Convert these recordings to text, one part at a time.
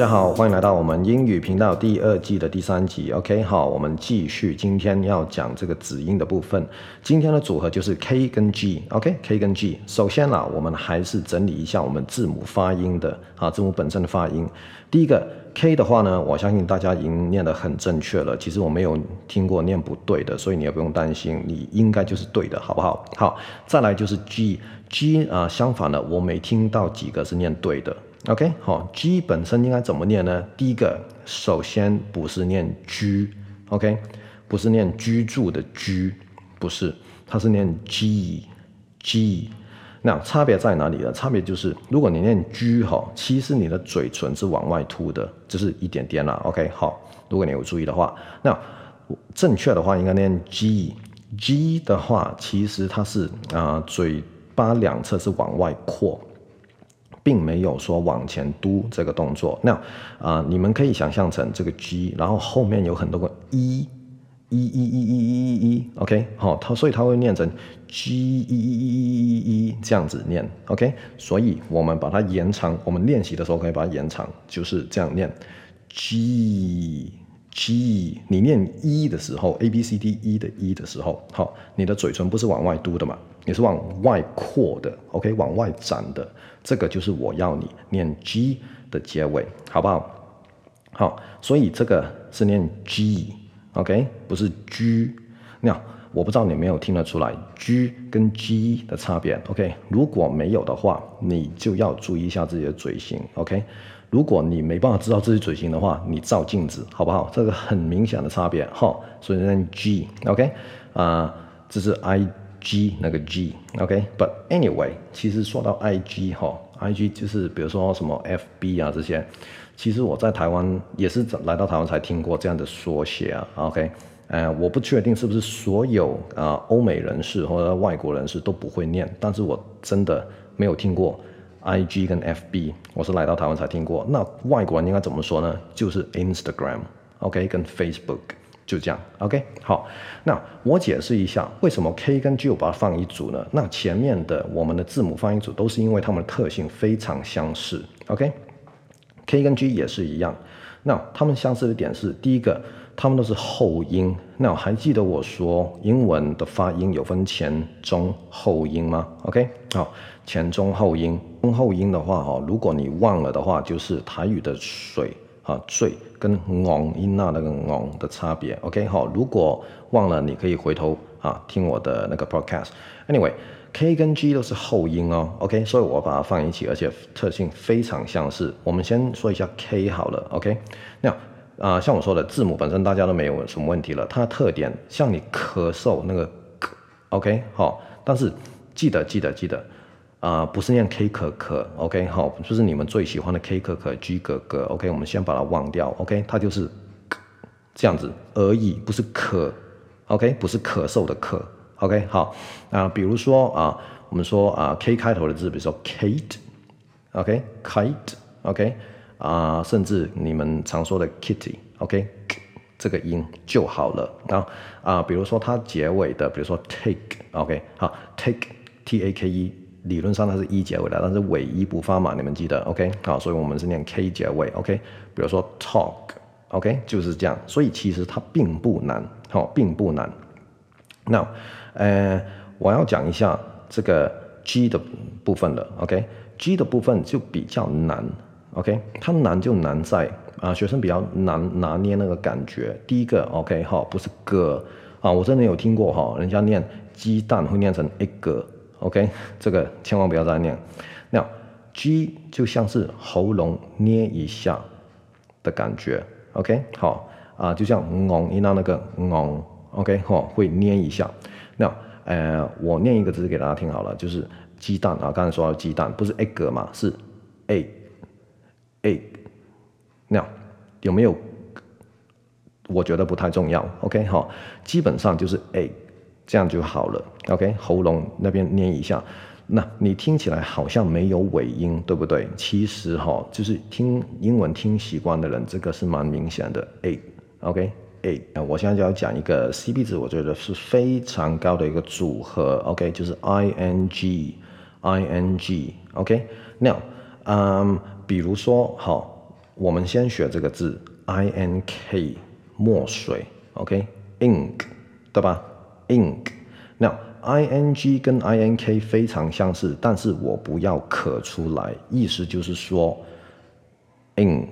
大家好，欢迎来到我们英语频道第二季的第三集。OK，好，我们继续今天要讲这个子音的部分。今天的组合就是 K 跟 G。OK，K、跟 G。首先啦，我们还是整理一下我们字母发音的啊，字母本身的发音。第一个 K 的话呢，我相信大家已经念得很正确了。其实我没有听过念不对的，所以你也不用担心，你应该就是对的，好不好？好，再来就是 G，G 啊、相反的，我没听到几个是念对的。OK，好，G 本身应该怎么念呢？第一个，首先不是念居，OK，不是念居住的居，不是，它是念 G，G。那差别在哪里呢？差别就是，如果你念居哈，其实你的嘴唇是往外凸的，就是一点点啦。OK，好，如果你有注意的话，那正确的话应该念 G，G 的话其实它是啊、嘴巴两侧是往外扩。并没有说往前嘟这个动作，那啊、你们可以想象成这个 G，然后后面有很多个 E，E E E E E E E，OK，好，它所以它会念成 G E E E E E E 这样子念，OK，所以我们把它延长，我们练习的时候可以把它延长，就是这样念 G G，你念 E 的时候，A B C D E 的 E 的时候，好，你的嘴唇不是往外嘟的嘛？你是往外扩的，OK，往外展的，这个就是我要你念 G 的结尾，好不好？好，所以这个是念 G，OK，不是 G。那我不知道你没有听得出来 G 跟 G 的差别，OK？如果没有的话，你就要注意一下自己的嘴型，OK？如果你没办法知道自己嘴型的话，你照镜子，好不好？这个很明显的差别，哈，所以念 G，OK？啊、这是 I。G 那个 G，OK，But anyway，其实说到 IG 哈，IG 就是比如说什么 FB 啊这些，其实我在台湾也是来到台湾才听过这样的缩写啊，OK，呃，我不确定是不是所有啊、呃、欧美人士或者外国人士都不会念，但是我真的没有听过 IG 跟 FB，我是来到台湾才听过。那外国人应该怎么说呢？就是 Instagram，OK，跟 Facebook。就这样，OK，好，那我解释一下为什么 K 跟 G 我把它放一组呢？那前面的我们的字母放一组都是因为它们的特性非常相似，OK，K 跟 G 也是一样。那它们相似的点是，第一个，它们都是后音。那还记得我说英文的发音有分前、中、后音吗？OK，好，前、中、后音。中后音的话，哈，如果你忘了的话，就是台语的水。啊，最跟昂音那那个昂的差别，OK，好，如果忘了，你可以回头啊听我的那个 podcast。Anyway，K 跟 G 都是后音哦，OK，所以我把它放一起，而且特性非常相似。我们先说一下 K 好了，OK，那啊，像我说的字母本身大家都没有什么问题了，它的特点像你咳嗽那个 K，OK，好，但是记得记得记得。啊、不是念 K 可可，OK，好，就是你们最喜欢的 K 可可、G 哥哥，OK，我们先把它忘掉，OK，它就是这样子而已，不是咳，OK，不是咳嗽的咳，OK，好，啊、比如说啊、我们说啊、K 开头的字，比如说 Kate，OK，Kite，OK，啊、甚至你们常说的 Kitty，OK，这个音就好了，啊啊、比如说它结尾的，比如说 Take，OK，好，Take，T-A-K-E。理论上它是 e 结尾的，但是尾一不发嘛，你们记得，OK，好，所以我们是念 k 结尾，OK，比如说 talk，OK，就是这样，所以其实它并不难，好，并不难。那，呃，我要讲一下这个 G 的部分了，OK，G 的部分就比较难，OK，它难就难在啊，学生比较难拿捏那个感觉。第一个，OK，好，不是个啊，我真的有听过哈，人家念鸡蛋会念成一个。OK，这个千万不要再念。那 G 就像是喉咙捏一下的感觉。OK，好啊，就像昂一那那个昂。OK，好，会捏一下。那呃，我念一个字给大家听好了，就是鸡蛋啊。刚才说到鸡蛋，不是 egg 嘛，是 egg，egg。那有没有？我觉得不太重要。OK，好，基本上就是 egg。这样就好了，OK，喉咙那边捏一下，那你听起来好像没有尾音，对不对？其实哈，就是听英文听习惯的人，这个是蛮明显的。A，OK，A，我现在就要讲一个 C B 值，我觉得是非常高的一个组合，OK，就是 ING，ING，OK，那，嗯，比如说，好，我们先学这个字，i n k 墨水，OK，ink，对吧？？ink，那 i n g 跟 i n k 非常相似，但是我不要可出来，意思就是说，in，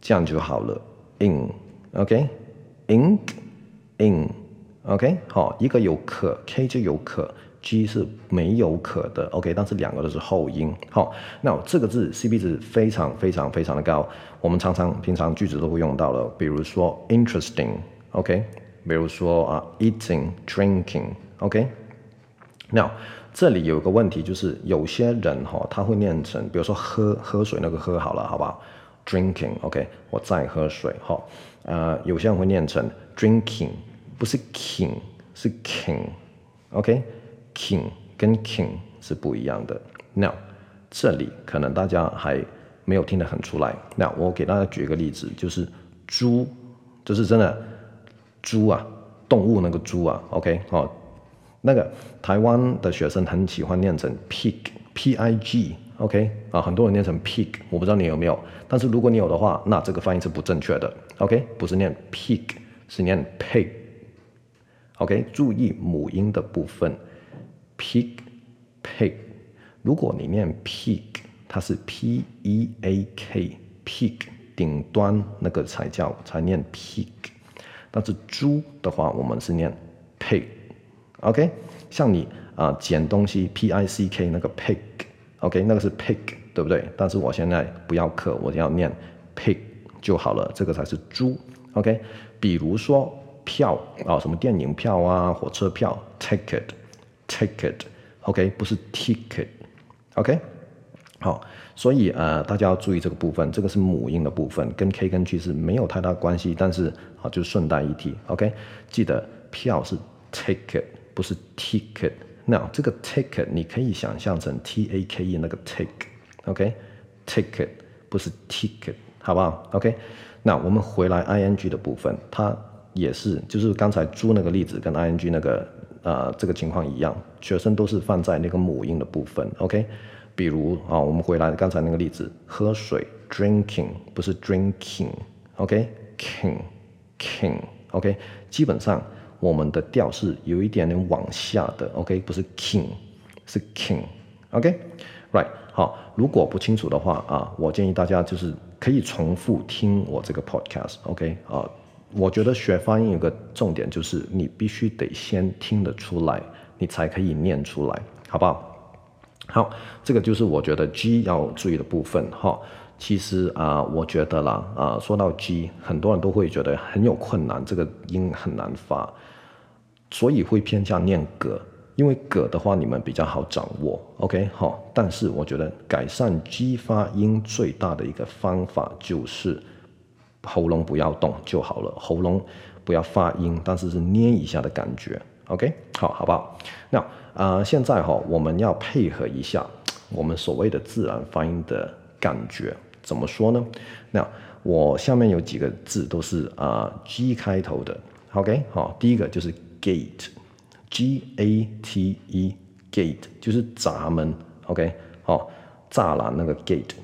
这样就好了，in，OK，ink，in，OK，好，一个有可，k 就有可。G 是没有可的，OK，但是两个都是后音。好，那这个字 CP 值非常非常非常的高，我们常常平常句子都会用到了，比如说 interesting，OK，比如说啊，eating, drinking，OK？Now，这里有一个问题就是有些人哈他会念成，比如说喝喝水那个喝好了，好不好？drinking，OK，我在喝水。好，呃，有些人会念成 drinking，不是 king，是 king，OK。king 跟 king 是不一样的。Now，这里可能大家还没有听得很出来。那我给大家举一个例子，就是猪，就是真的猪啊，动物那个猪啊。OK，哦，那个台湾的学生很喜欢念成 pig，P-I-G。OK，啊，很多人念成 pig，我不知道你有没有。但是如果你有的话，那这个发音是不正确的。OK，不是念 pig，是念 pig。OK，注意母音的部分。pig pig，如果你念 pig，它是 p e a k pig，顶端那个才叫才念 pig，但是猪的话，我们是念 pig，OK？像你啊，捡东西 pick 那个 pig，OK？那个是 pig，对不对？但是我现在不要克，我要念 pig 就好了，这个才是猪，OK？比如说票啊，什么电影票啊，火车票 ticket，ticket，OK？不是 ticket，OK？好，所以呃，大家要注意这个部分，这个是母音的部分，跟 K 跟 G 是没有太大关系，但是好就顺带一提，OK，记得票是 ticket，不是 ticket。那这个 ticket 你可以想象成 T A K E 那个 take，OK，ticket、不是 ticket，好不好？OK，那我们回来 ing 的部分，它也是，就是刚才猪那个例子跟 ing 那个。呃，这个情况一样，学生都是放在那个母音的部分，OK？比如啊、我们回来刚才那个例子，喝水，drinking 不是 drinking，OK？king，king，OK？基本上我们的调是有一点点往下的，OK？不是 king，是 king，OK？Right？好，如果不清楚的话啊，我建议大家就是可以重复听我这个 podcast，OK？啊。我觉得学发音有个重点，就是你必须得先听得出来，你才可以念出来，好不好？好，这个就是我觉得 G 要注意的部分哈。其实啊、我觉得啦啊、说到 G，很多人都会觉得很有困难，这个音很难发，所以会偏向念葛，因为葛的话你们比较好掌握。OK，好，但是我觉得改善 G 发音最大的一个方法就是。喉咙不要动就好了，喉咙不要发音，但是是捏一下的感觉，OK，好，好不好？那啊、现在哈、哦，我们要配合一下我们所谓的自然发音的感觉，怎么说呢？那我下面有几个字都是啊、G 开头的，OK，好，第一个就是 gate，G A T E，gate 就是闸门，OK，好，栅栏那个 gate，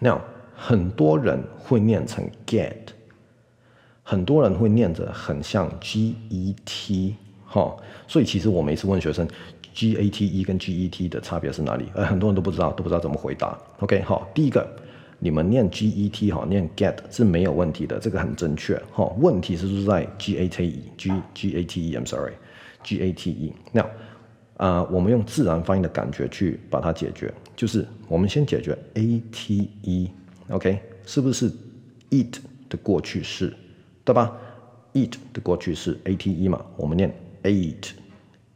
那。很多人会念成 get，很多人会念着很像 G E T 哈，所以其实我每次问学生 G A T E 跟 G E T 的差别是哪里？呃，很多人都不知道，都不知道怎么回答。OK，好，第一个，你们念 G E T 哈，念 get 是没有问题的，这个很正确哈。问题是出在 G A T E，G G A T E，I'm sorry，G A T E。那啊，我们用自然发音的感觉去把它解决，就是我们先解决 A T E。OK，是不是 eat 的过去式，对吧？eat 的过去式 ate 嘛，我们念 eight,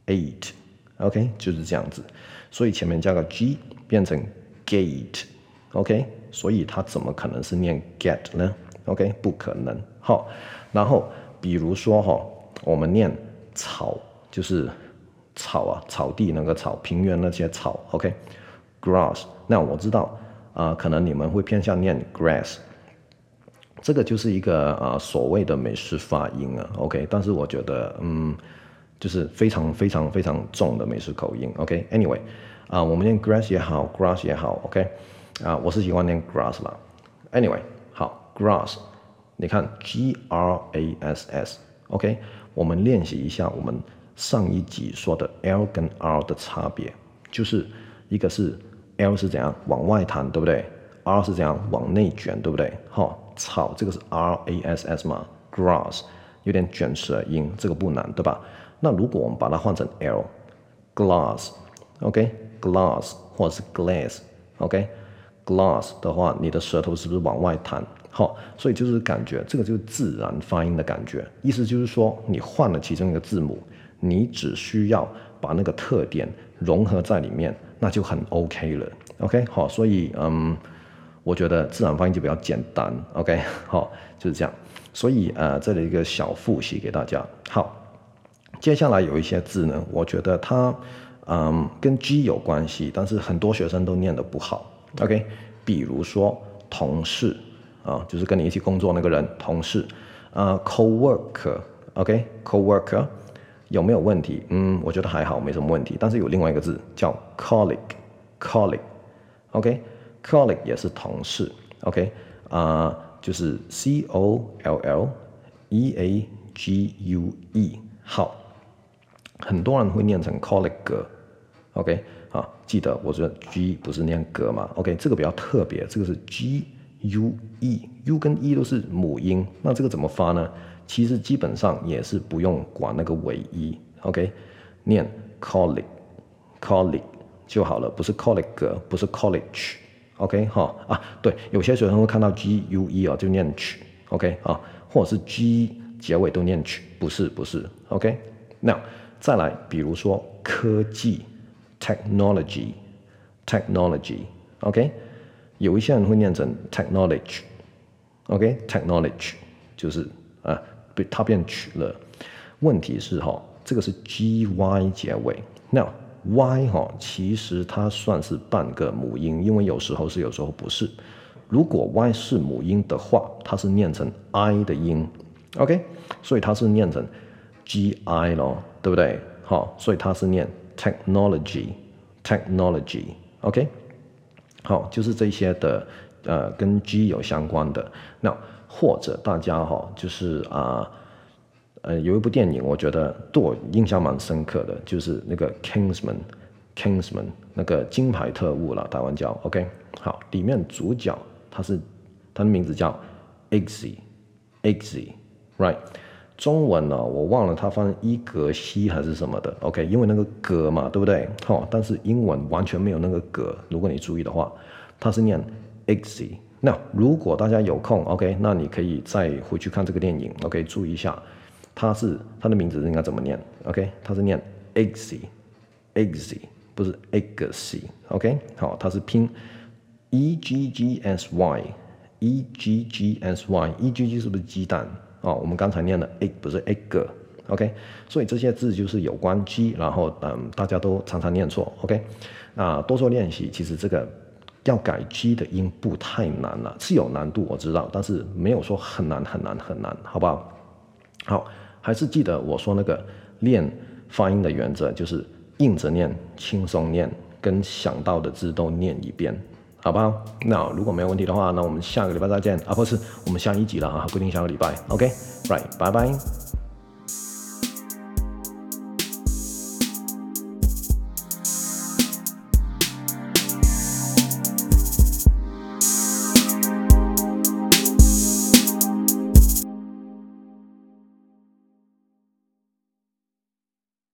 eight, OK，就是这样子。所以前面加个 g 变成 gate，OK，所以它怎么可能是念 get 呢？OK，不可能。好，然后比如说哈，我们念草，就是草啊，草地那个草，平原那些草，OK，grass。那我知道。啊、可能你们会偏向念 grass，这个就是一个啊、呃、所谓的美式发音啊，OK，但是我觉得嗯，就是非常非常非常重的美式口音，OK，Anyway，、啊、我们念 grass 也好，grass 也好，OK，啊，我是喜欢念 grass 啦，Anyway 好。grass，你看 G R A S S，OK，我们练习一下我们上一集说的 L 跟 R 的差别，就是一个是 L 是怎样往外弹，对不对？R 是怎样往内卷，对不对？好，草这个是 R A S S 嘛，grass 有点卷舌音，这个不难，对吧？那如果我们把它换成 L，glass，OK，glass 或者是 glass，OK，glass 的话，你的舌头是不是往外弹？好，所以就是感觉这个就是自然发音的感觉，意思就是说你换了其中一个字母，你只需要把那个特点融合在里面，那就很 OK 了。OK，好，所以嗯，我觉得自然发音就比较简单。OK，好，就是这样。所以呃，这里一个小复习给大家。好。接下来有一些字呢，我觉得它，嗯，跟 G 有关系，但是很多学生都念得不好。OK，比如说同事啊，就是跟你一起工作那个人，同事，啊，coworker，OK，coworker 有没有问题？嗯，我觉得还好，没什么问题。但是有另外一个字叫 colleague，colleague，OK，colleague 也是同事，OK，啊，就是 C O L L E A G U E，好。很多人会念成 colleague，OK，好，记得我说 G 不是念格嘛，OK，这个比较特别，这个是 G U E，U 跟 E 都是母音，那这个怎么发呢？其实基本上也是不用管那个尾音，OK，念 colleague，colleague 就好了，不是 colleague，不是 college，OK，哈啊，对，有些学生会看到 G U E 啊，就念 ch，OK 啊，或者是 G 结尾都念 ch，不是不是，OK，那。再来，比如说科技，technology，technology，OK，有一些人会念成 technology，OK，technology 就是啊，被它变曲了。问题是哈，这个是 G Y 结尾，那 Y 哈，其实它算是半个母音，因为有时候是，有时候不是。如果 Y 是母音的话，它是念成 I 的音，OK，所以它是念成 G I 咯。对不对？好，所以它是念 technology，technology，OK，、好，就是这些的，呃，跟 G 有相关的。那或者大家哈，就是啊，呃，有一部电影，我觉得对我印象蛮深刻的，就是那个 Kingsman，Kingsman 那个金牌特务了，台湾叫 OK。好，里面主角他是他的名字叫 Eggsy，Eggsy，right？中文呢、我忘了它翻一格西还是什么的，OK，因为那个格嘛，对不对？好，但是英文完全没有那个格，如果你注意的话，它是念 Eggsy。那如果大家有空，OK，那你可以再回去看这个电影，OK，注意一下，它是它的名字应该怎么念？OK，它是念 Eggsy，Eggsy 不是 Eggsy，OK，好，它是拼 E G G S Y，E G G S Y，E G G 是不是鸡蛋？哦，我们刚才念的 e 不是 egg，OK，所以这些字就是有关 G，然后嗯，大家都常常念错，OK，那多做练习，其实这个要改 G 的音不太难了，是有难度我知道，但是没有说很难很难很难，好不好？好，还是记得我说那个练发音的原则，就是硬着念，轻松念，跟想到的字都念一遍。好不好？那如果没有问题的话，那我们下个礼拜再见啊，不是，我们下一集了啊，不一定下个礼拜。OK，right，拜拜。